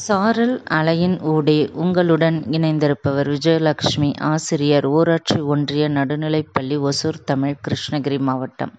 சாரல் அலையின் ஊடே உங்களுடன் இணைந்திருப்பவர் விஜயலட்சுமி ஆசிரியர் ஊராட்சி ஒன்றிய நடுநிலைப்பள்ளி ஒசூர் தமிழ் கிருஷ்ணகிரி மாவட்டம்.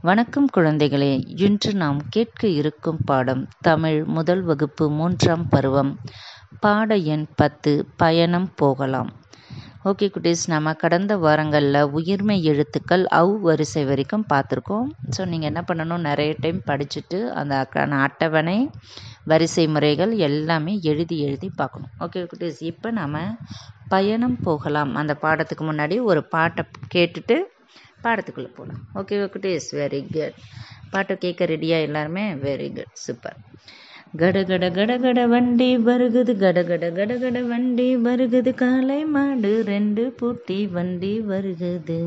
வணக்கம் குழந்தைகளே. இன்று நாம் கேட்க இருக்கும் பாடம் தமிழ் முதல் வகுப்பு மூன்றாம் பருவம். பாட எண் பத்து பயணம் போகலாம். ஓகே குட்டீஸ் நம்ம கடந்த வாரங்களில் உயிர்மை எழுத்துக்கள் அவ் வரிசை வரைக்கும் பார்த்துருக்கோம். ஸோ நீங்கள் என்ன பண்ணணும்? நிறைய டைம் படிச்சுட்டு அந்த அக்கான அட்டவணை வரிசை முறைகள் எல்லாமே எழுதி எழுதி பார்க்கணும். ஓகே குட்டீஸ் இப்போ நம்ம பயணம் போகலாம். அந்த பாடத்துக்கு முன்னாடி ஒரு பாட்டை கேட்டுட்டு பாடத்துக்குள்ளே போகலாம் ஓகே குட்டீஸ் வெரி குட் பாட்டை கேட்க ரெடியாக எல்லாருமே? வெரி குட் சூப்பர் கடகட கடகட வண்டி வருகுது. கடகட கடகட வண்டி வருகுது. காலை மாடு ரெண்டு பூட்டி வண்டி வருகுது.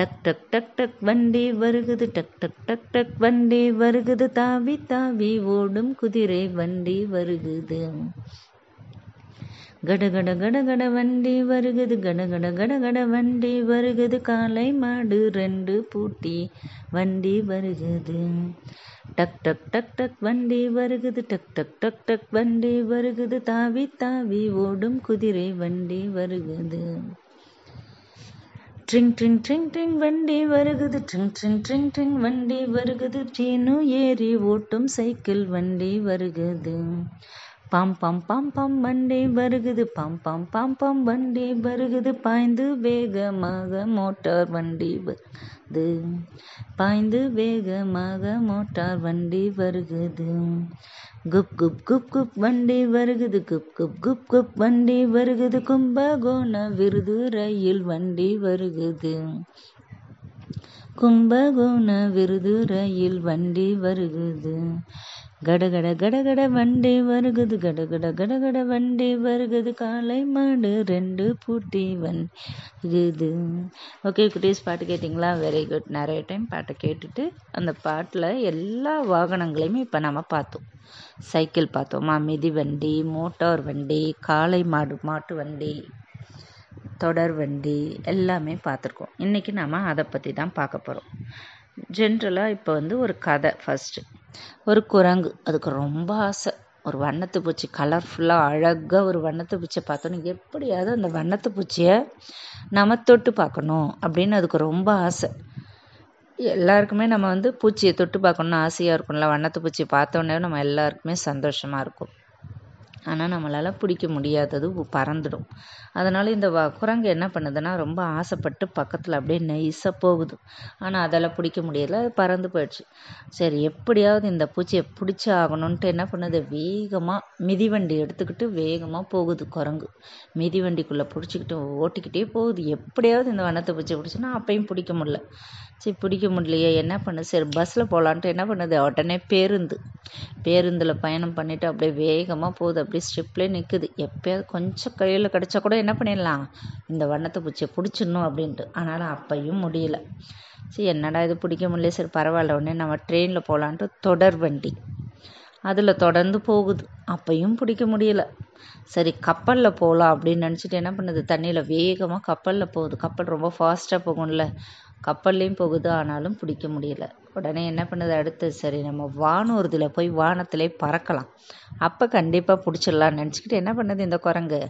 டக் டக் டக் டக் வண்டி வருகுது டக் டக் டக் டக் வண்டி வருகுது தாவி தாவி ஓடும் குதிரை வண்டி வருகுது கடகட கடகட வண்டி வருகுது கடகட கடகட வண்டி வருகுது காலை மாடு ரெண்டு பூட்டி வண்டி வருகுது டக் டக் டக் டக் வண்டி வருகுது டக் டக் டக் டக் வண்டி வருகுது தாவி தாவி ஓடும் குதிரை வண்டி வருகுது ட்ரிங் ட்ரிங் ட்ரிங் ட்ரிங் வண்டி வருகுது. ட்ரிங் ட்ரிங் ட்ரிங் ட்ரிங் வண்டி வருகுது. சீனு ஏறி ஓட்டும் சைக்கிள் வண்டி வருகுது. பாம் பாம் பாம் பாம் வண்டி வருகுது. பாம் பாம் பாம் பாம் வண்டி வருகுது. பாய்ந்து வேகமாக மோட்டார் வண்டி வருகுது பாய்ந்து வேகமாக மோட்டார் வண்டி வருகுது குப் குப் குப் குப் வண்டி வருகுது குப் குப் குப் குப் வண்டி வருகுது கும்பகோண விருது ரயில் வண்டி வருகுது கும்பகோண விருது ரயில் வண்டி வருகுது கடகட கடகட வண்டி வருகுது. கடகட கடகட வண்டி வருகுது. காலை மாடு ரெண்டு பூட்டி வந்துகுது ஓகே குட்டீஸ் பாட்டு கேட்டிங்களா? வெரி குட் நிறைய டைம் பாட்டை கேட்டுட்டு அந்த பாட்டில் எல்லா வாகனங்களையுமே இப்போ நம்ம பார்த்தோம். சைக்கிள் பார்த்தோமா? மிதி வண்டி மோட்டார் வண்டி காளை மாடு மாட்டு வண்டி தொடர் வண்டி எல்லாமே பார்த்துருக்கோம். இன்றைக்கி நாம் அதை பற்றி தான் பார்க்க போகிறோம் ஜென்ரலாக இப்போ வந்து ஒரு கதை ஃபஸ்ட்டு ஒரு குரங்கு. அதுக்கு ரொம்ப ஆசை. ஒரு வண்ணத்து பூச்சி கலர்ஃபுல்லாக அழகாக ஒரு வண்ணத்து பூச்சியை பார்த்தோன்னு எப்படியாவது அந்த வண்ணத்து பூச்சியை நம்ம தொட்டு பார்க்கணும் அப்படின்னு அதுக்கு ரொம்ப ஆசை. எல்லாருக்குமே நம்ம வந்து பூச்சியை தொட்டு பார்க்கணுன்னு ஆசையாக இருக்கும்ல. வண்ணத்து பூச்சியை பார்த்தோன்னே நம்ம எல்லாருக்குமே சந்தோஷமாக இருக்கும். ஆனால் நம்மளால் பிடிக்க முடியாதது பறந்துடும். அதனால் இந்த வ குரங்கு என்ன பண்ணுதுன்னா ரொம்ப ஆசைப்பட்டு பக்கத்தில் அப்படியே நைஸாக போகுது. ஆனால் அதெல்லாம் பிடிக்க முடியல அது பறந்து போயிடுச்சு. சரி எப்படியாவது இந்த பூச்சியை பிடிச்சி ஆகணுன்ட்டு என்ன பண்ணுது? வேகமாக மிதிவண்டி எடுத்துக்கிட்டு வேகமாக போகுது குரங்கு. மிதிவண்டிக்குள்ளே பிடிச்சிக்கிட்டு ஓட்டிக்கிட்டே போகுது. எப்படியாவது இந்த வண்ணத்தை பூச்சியை பிடிச்சின்னா அப்பையும் பிடிக்க முடில சரி பிடிக்க முடியலையே. என்ன பண்ணுது சரி பஸ்ஸில் போகலான்ட்டு என்ன பண்ணுது? உடனே பேருந்து. பேருந்தில் பயணம் பண்ணிவிட்டு அப்படியே வேகமாக போகுது. அப்படியே ஸ்டெப்லேயே நிற்குது எப்போயாவது கொஞ்சம் கையில் கிடச்சா கூட என்ன பண்ணிடலாம்? இந்த வண்ணத்தை பூச்சியை பிடிச்சிடணும் அப்படின்ட்டு. ஆனாலும் அப்பையும் முடியல. சரி என்னடா இது? பிடிக்க முடியல. சரி பரவாயில்ல. உடனே நம்ம ட்ரெயினில் போகலான்ட்டு தொடர் வண்டி. அதில் தொடர்ந்து போகுது. அப்பையும் பிடிக்க முடியல. சரி கப்பலில் போகலாம் அப்படின்னு நினச்சிட்டு என்ன பண்ணுது? தண்ணியில் வேகமாக கப்பலில் போகுது. கப்பல் ரொம்ப ஃபாஸ்ட்டாக போகும்ல. கப்பல்லையும் போகுது ஆனாலும் பிடிக்க முடியல. உடனே என்ன பண்ணுது அடுத்து? சரி நம்ம வானூர்தியில் போய் வானத்திலே பறக்கலாம். அப்போ கண்டிப்பாக பிடிச்சிடலான்னு நினச்சிக்கிட்டு என்ன பண்ணுது இந்த குரங்கு?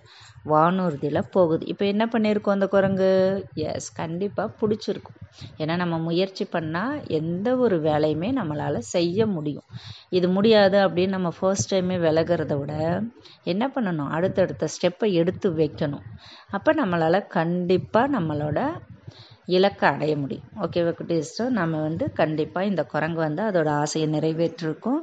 வானூர்தியில் போகுது. இப்போ என்ன பண்ணியிருக்கோம் அந்த குரங்கு? எஸ் கண்டிப்பாக பிடிச்சிருக்கும். ஏன்னா நம்ம முயற்சி பண்ணால் எந்த ஒரு வேலையுமே நம்மளால் செய்ய முடியும். இது முடியாது அப்படின்னு நம்ம ஃபர்ஸ்ட் டைமே விலகிறத விட என்ன பண்ணணும்? அடுத்தடுத்த ஸ்டெப்பை எடுத்து வைக்கணும். அப்போ நம்மளால் கண்டிப்பாக நம்மளோட இலக்கை அடைய முடியும். ஓகேவா குட்டீஸ்டோ நம்ம வந்து கண்டிப்பாக இந்த குரங்கு வந்து அதோட ஆசையை நிறைவேற்றிருக்கோம்.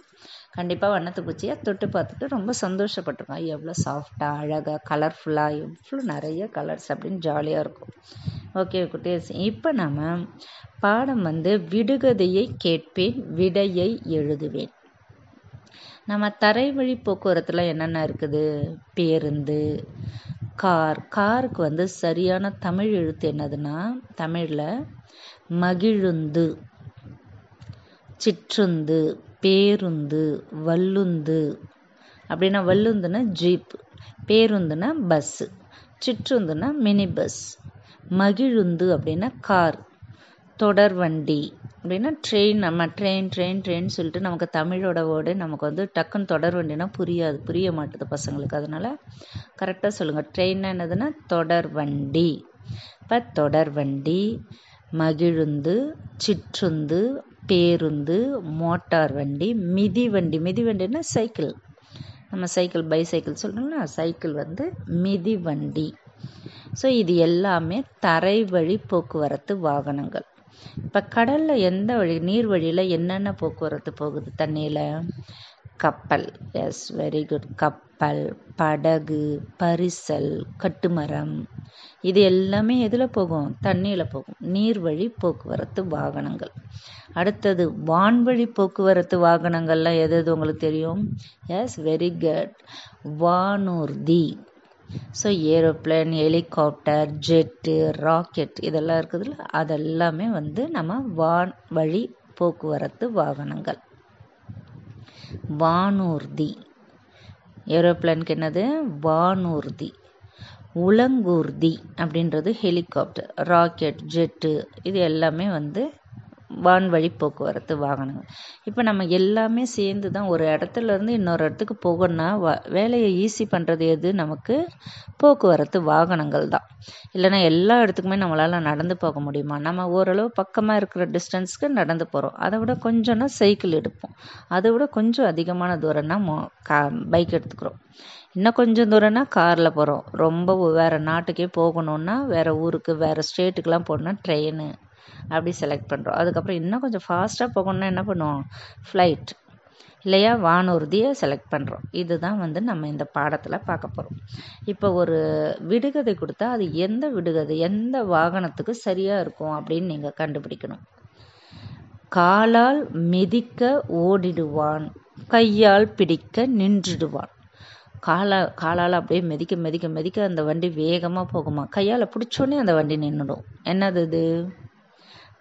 கண்டிப்பாக வண்ணத்து பூச்சியை தொட்டு பார்த்துட்டு ரொம்ப சந்தோஷப்பட்டிருக்கோம். எவ்வளோ சாஃப்டாக அழகாக கலர்ஃபுல்லாக எவ்வளோ நிறைய கலர்ஸ் அப்படின்னு ஜாலியாக இருக்கும். ஓகே குட்டீஸ் இப்போ நம்ம பாடம் வந்து விடுகதையை கேட்பேன் விடையை எழுதுவேன். நம்ம தரை வழி போக்குவரத்தில் என்னென்ன இருக்குது? பேருந்து கார். காருக்கு வந்து சரியான தமிழ் எழுத்து என்னதுன்னா தமிழில் மகிழுந்து சிற்றுந்து பேருந்து வல்லுந்து. அப்படின்னா வல்லுந்துன்னா ஜீப் பேருந்துன்னா பஸ்ஸு சிற்றுந்துன்னா மினி பஸ் மகிழுந்து அப்படின்னா கார் தொடர் வண்டி. அப்படின்னா ட்ரெயின் நம்ம ட்ரெயின் ட்ரெயின் ட்ரெயின் சொல்லிட்டு நமக்கு தமிழோட வேர்டு நமக்கு வந்து டக்குன்னு தொடர் வண்டினா புரியாது. புரிய மாட்டுது பசங்களுக்கு. அதனால் கரெக்டாக சொல்லுங்கள் ட்ரெயின்னா என்னதுன்னா தொடர் வண்டி. இப்போ தொடர் வண்டி மகிழுந்து சிற்றுந்து பேருந்து மோட்டார் வண்டி மிதி வண்டி. மிதி வண்டின்னா சைக்கிள் நம்ம சைக்கிள் பைசைக்கிள் சொல்கிறோம்னா சைக்கிள் வந்து மிதி வண்டி. ஸோ இது எல்லாமே தரை வழி போக்குவரத்து வாகனங்கள். இப்போ கடலில் எந்த வழி நீர் வழியில் என்னென்ன போக்குவரத்து போகுது தண்ணியில்? கப்பல். எஸ் வெரி குட் கப்பல் படகு பரிசல் கட்டுமரம். இது எல்லாமே எதில் போகும்? தண்ணியில் போகும். நீர்வழி போக்குவரத்து வாகனங்கள். அடுத்தது வான்வழி போக்குவரத்து வாகனங்கள்லாம் எது எது உங்களுக்கு தெரியும்? எஸ் வெரி குட் வானூர்தி. So aeroplane helicopter jet rocket இதெல்லாம் இருக்குதுல்ல அதெல்லாமே வந்து நம்ம வான் வழி போக்குவரத்து வாகனங்கள். வானூர்தி. ஏரோப்ளேனுக்கு என்னது? வானூர்தி. உலங்கூர்தி அப்படின்றது ஹெலிகாப்டர் ராக்கெட் ஜெட்டு இது எல்லாமே வந்து வான்வழி போக்குவரத்து வாகனங்கள். இப்போ நம்ம எல்லாமே சேர்ந்து தான் ஒரு இடத்துல இருந்து இன்னொரு இடத்துக்கு போகணும்னா வ வேலையை ஈஸி பண்ணுறது எது? நமக்கு போக்குவரத்து வாகனங்கள் தான் இல்லைன்னா எல்லா இடத்துக்குமே நம்மளால் நடந்து போக முடியுமா? நம்ம ஓரளவு பக்கமாக இருக்கிற டிஸ்டன்ஸ்க்கு நடந்து போகிறோம் அதை விட கொஞ்சம்னா சைக்கிள் எடுப்போம். அதை விட கொஞ்சம் அதிகமான தூரம்னா மோ கா பைக் எடுத்துக்கிறோம். இன்னும் கொஞ்சம் தூரம்னா காரில் போகிறோம் ரொம்ப வேறு நாட்டுக்கே போகணுன்னா வேறு ஊருக்கு வேறு ஸ்டேட்டுக்கெலாம் போகணுன்னா ட்ரெயினு அப்படி செலக்ட் பண்ணுறோம் அதுக்கப்புறம் இன்னும் கொஞ்சம் ஃபாஸ்ட்டாக போகணுன்னா என்ன பண்ணுவோம்? ஃப்ளைட் இல்லையா? வானூர்தியை செலக்ட் பண்ணுறோம் இதுதான் வந்து நம்ம இந்த பாடத்தில் பார்க்க போகிறோம் இப்போ ஒரு விடுகதை கொடுத்தா அது எந்த விடுகதை எந்த வாகனத்துக்கு சரியாக இருக்கும் அப்படின்னு நீங்கள் கண்டுபிடிக்கணும். காலால் மிதிக்க ஓடிடுவான் கையால் பிடிக்க நின்றுடுவான். காலா காலால் அப்படியே மிதிக்க மிதிக்க மிதிக்க அந்த வண்டி வேகமாக போகுமா? கையால் பிடிச்சோன்னே அந்த வண்டி நின்றுடும் என்னது இது?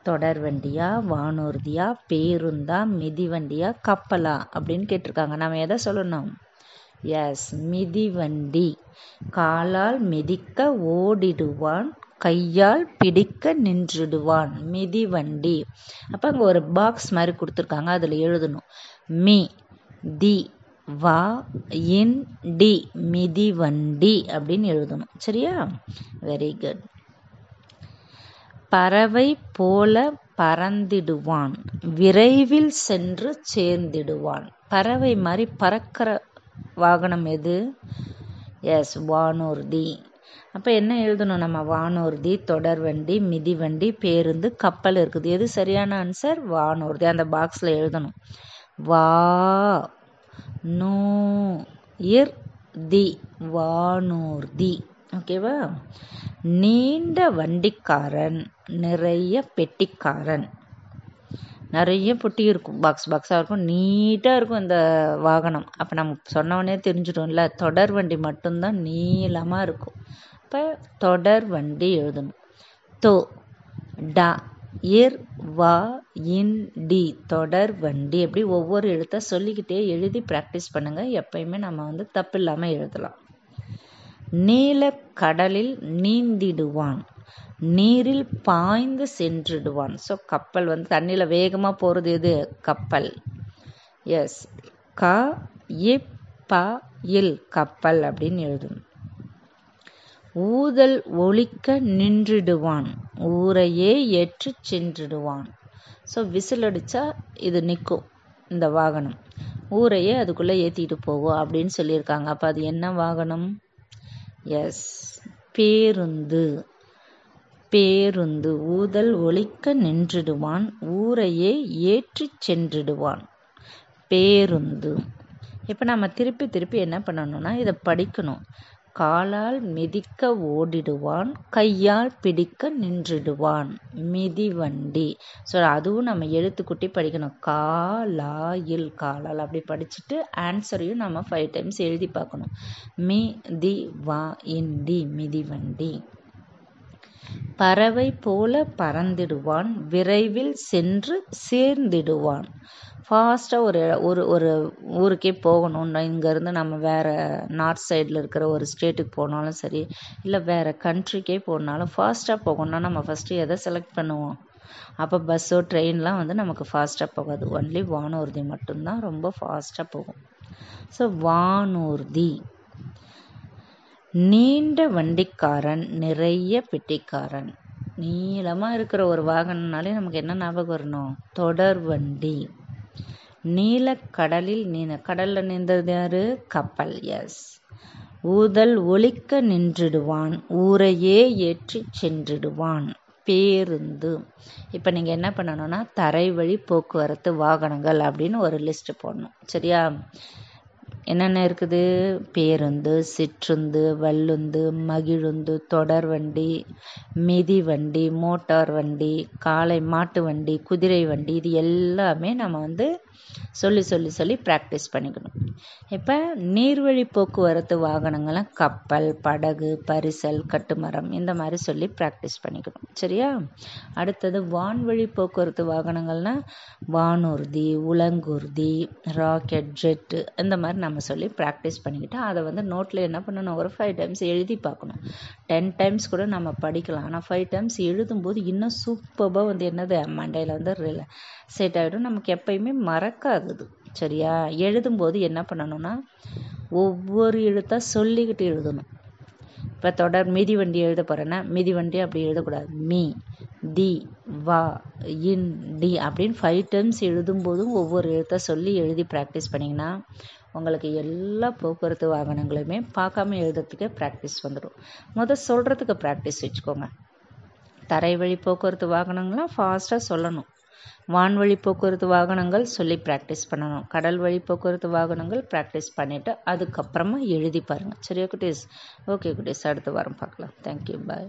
தொடர் வண்டியா வானூர்தியா பேருந்தா மிதிவண்டியா கப்பலா அப்படின்னு கேட்டிருக்காங்க. நம்ம எதை சொல்லணும்? எஸ் மிதிவண்டி. காலால் மிதிக்க ஓடிடுவான் கையால் பிடிக்க நின்றுடுவான். மிதிவண்டி. அப்போ அங்கே ஒரு பாக்ஸ் மாதிரி கொடுத்துருக்காங்க. அதில் எழுதணும். மி தி வா இன் டி மிதிவண்டி அப்படின்னு எழுதணும். சரியா? வெரி குட் பறவை போல பறந்திடுவான். விரைவில் சென்று சேர்ந்திடுவான். பறவை மாதிரி பறக்கிற வாகனம் எது? எஸ் வானூர்தி. அப்போ என்ன எழுதணும் நம்ம? வானூர்தி தொடர்வண்டி மிதிவண்டி பேருந்து கப்பல் இருக்குது. எது சரியான ஆன்சர் வானூர்தி. அந்த பாக்ஸில் எழுதணும். வா நூ இர் தி. வானூர்தி. ஓகேவா நீண்ட வண்டிக்காரன் நிறைய பெட்டிக்காரன். நிறைய பொட்டி இருக்கும் பாக்ஸ் பாக்ஸாக இருக்கும். நீட்டாக இருக்கும் இந்த வாகனம். அப்போ நம்ம சொன்னவொடனே தெரிஞ்சிடும்ல தொடர் வண்டி மட்டும்தான் நீளமாக இருக்கும். இப்போ தொடர் வண்டி எழுதணும். தோ டா இர் வா இன் டி. தொடர் வண்டி. அப்படி ஒவ்வொரு எழுத்தை சொல்லிக்கிட்டே எழுதி ப்ராக்டிஸ் பண்ணுங்கள் எப்பயுமே நம்ம வந்து தப்பு இல்லாமல் எழுதலாம். நீல கடலில் நீந்திடுவான். நீரில் பாய்ந்து சென்றுடுவான். ஸோ கப்பல் வந்து தண்ணியில் வேகமாக போகிறது எது? கப்பல். எஸ் க இப் ப இல் கப்பல் அப்படின்னு எழுதணும் ஊதல் ஒழிக்க நின்றுடுவான். ஊரையே ஏற்று சென்றுடுவான். ஸோ விசில் அடித்தா இது நிற்கும் இந்த வாகனம். ஊரையே அதுக்குள்ளே ஏற்றிட்டு போகும் அப்படின்னு சொல்லியிருக்காங்க. அப்போ அது என்ன வாகனம்? எஸ் பேருந்து. பேருந்து ஊதல் ஒழிக்க நின்றுடுவான் ஊரையே ஏற்றி சென்றுடுவான். பேருந்து. இப்போ நம்ம திருப்பி திருப்பி என்ன பண்ணணும்னா இதை படிக்கணும். காலால் மிதிக்க ஓடிடுவான் கையால் பிடிக்க நின்றுடுவான். மிதிவண்டி. ஸோ அதுவும் நம்ம எழுத்துக்குட்டி படிக்கணும். காலாயில் காலால். அப்படி படிச்சுட்டு ஆன்சரையும் நம்ம ஃபைவ் டைம்ஸ் எழுதி பார்க்கணும். மி தி வா இண்டி மிதிவண்டி. பறவை போல பறந்திடுவான் விரைவில் சென்று சேர்ந்திடுவான். ஃபாஸ்ட்டாக ஒரு ஒரு ஒரு ஊருக்கே போகணும். இங்கேருந்து நம்ம வேறு நார்த் சைடில் இருக்கிற ஒரு ஸ்டேட்டுக்கு போனாலும் சரி இல்லை வேறு கண்ட்ரிக்கே போனாலும் ஃபாஸ்ட்டாக போகணும்னா நம்ம ஃபஸ்ட்டு எதை செலக்ட் பண்ணுவோம்? அப்போ பஸ்ஸோ ட்ரெயின்லாம் வந்து நமக்கு ஃபாஸ்ட்டாக போகாது. ஒன்லி வானூர்தி மட்டும்தான் ரொம்ப ஃபாஸ்ட்டாக போகும். ஸோ வானூர்தி. நீண்ட வண்டிக்காரன் நிறைய பெட்டிக்காரன். நீளமாக இருக்கிற ஒரு வாகனம்னாலே நமக்கு என்ன ஞாபகம் வரணும்? தொடர் வண்டி. நீலக்கடலில் நீன கடலில் நீந்தது யாரு? கப்பல் எஸ் ஊதல் ஒலிக்க நின்றுடுவான் ஊரையே ஏற்றி சென்றிடுவான். பேருந்து. இப்போ நீங்கள் என்ன பண்ணணும்னா தரை வழி போக்குவரத்து வாகனங்கள் அப்படின்னு ஒரு லிஸ்ட் போடணும். சரியா? என்னென்ன இருக்குது? பேருந்து சிற்றுந்து வல்லுந்து மகிழுந்து தொடர் வண்டி மிதி வண்டி மோட்டார் வண்டி காளை மாட்டு வண்டி குதிரை வண்டி இது எல்லாமே நம்ம வந்து சொல்லி சொல்லி சொல்லி ப்ராக்டிஸ் பண்ணிக்கணும். இப்போ நீர்வழி போக்குவரத்து வாகனங்கள்லாம் கப்பல் படகு பரிசல் கட்டுமரம் இந்த மாதிரி சொல்லி ப்ராக்டிஸ் பண்ணிக்கணும். சரியா? அடுத்தது வான்வழி போக்குவரத்து வாகனங்கள்னால் வானூர்தி உலங்கூர்தி ராக்கெட் ஜெட்டு இந்த மாதிரி நம்ம சொல்லி ப்ராக்டிஸ் பண்ணிக்கிட்டு அதை வந்து நோட்டில் என்ன பண்ணணும்? ஒரு ஃபைவ் டைம்ஸ் எழுதி பார்க்கணும். டென் டைம்ஸ் கூட நம்ம படிக்கலாம். ஆனால் ஃபைவ் டைம்ஸ் எழுதும்போது இன்னும் சூப்பராக வந்து என்னது? மண்டையில் வந்து செட் ஆகிடும் நமக்கு எப்பயுமே மறக்காதது சரியா? எழுதும்போது என்ன பண்ணணும்னா ஒவ்வொரு எழுத்தாக சொல்லிக்கிட்டு எழுதணும். இப்போ தொடர் மிதிவண்டி எழுத போகிறேன்னா மிதிவண்டி அப்படி எழுதக்கூடாது. மீ தி வா இன் டி அப்படின்னு ஃபைவ் டைம்ஸ் எழுதும்போதும் ஒவ்வொரு எழுத்தை சொல்லி எழுதி ப்ராக்டிஸ் பண்ணிங்கன்னா உங்களுக்கு எல்லா போக்குவரத்து வாகனங்களுமே பார்க்காம எழுதுறதுக்கே ப்ராக்டிஸ் வந்துடும். முதல் சொல்கிறதுக்கு ப்ராக்டிஸ் வச்சுக்கோங்க. தரை வழி போக்குவரத்து வாகனங்கள்லாம் ஃபாஸ்ட்டாக சொல்லணும். வான்வழி போக்குவரத்து வாகனங்கள் சொல்லி ப்ராக்டிஸ் பண்ணணும். கடல் வழி போக்குவரத்து வாகனங்கள் ப்ராக்டிஸ் பண்ணிவிட்டு அதுக்கப்புறமா எழுதி பாருங்கள் சரியா குட்டீஸ்? ஓகே குட்டீஸ் அடுத்த வாரம் பார்க்கலாம். Thank you bye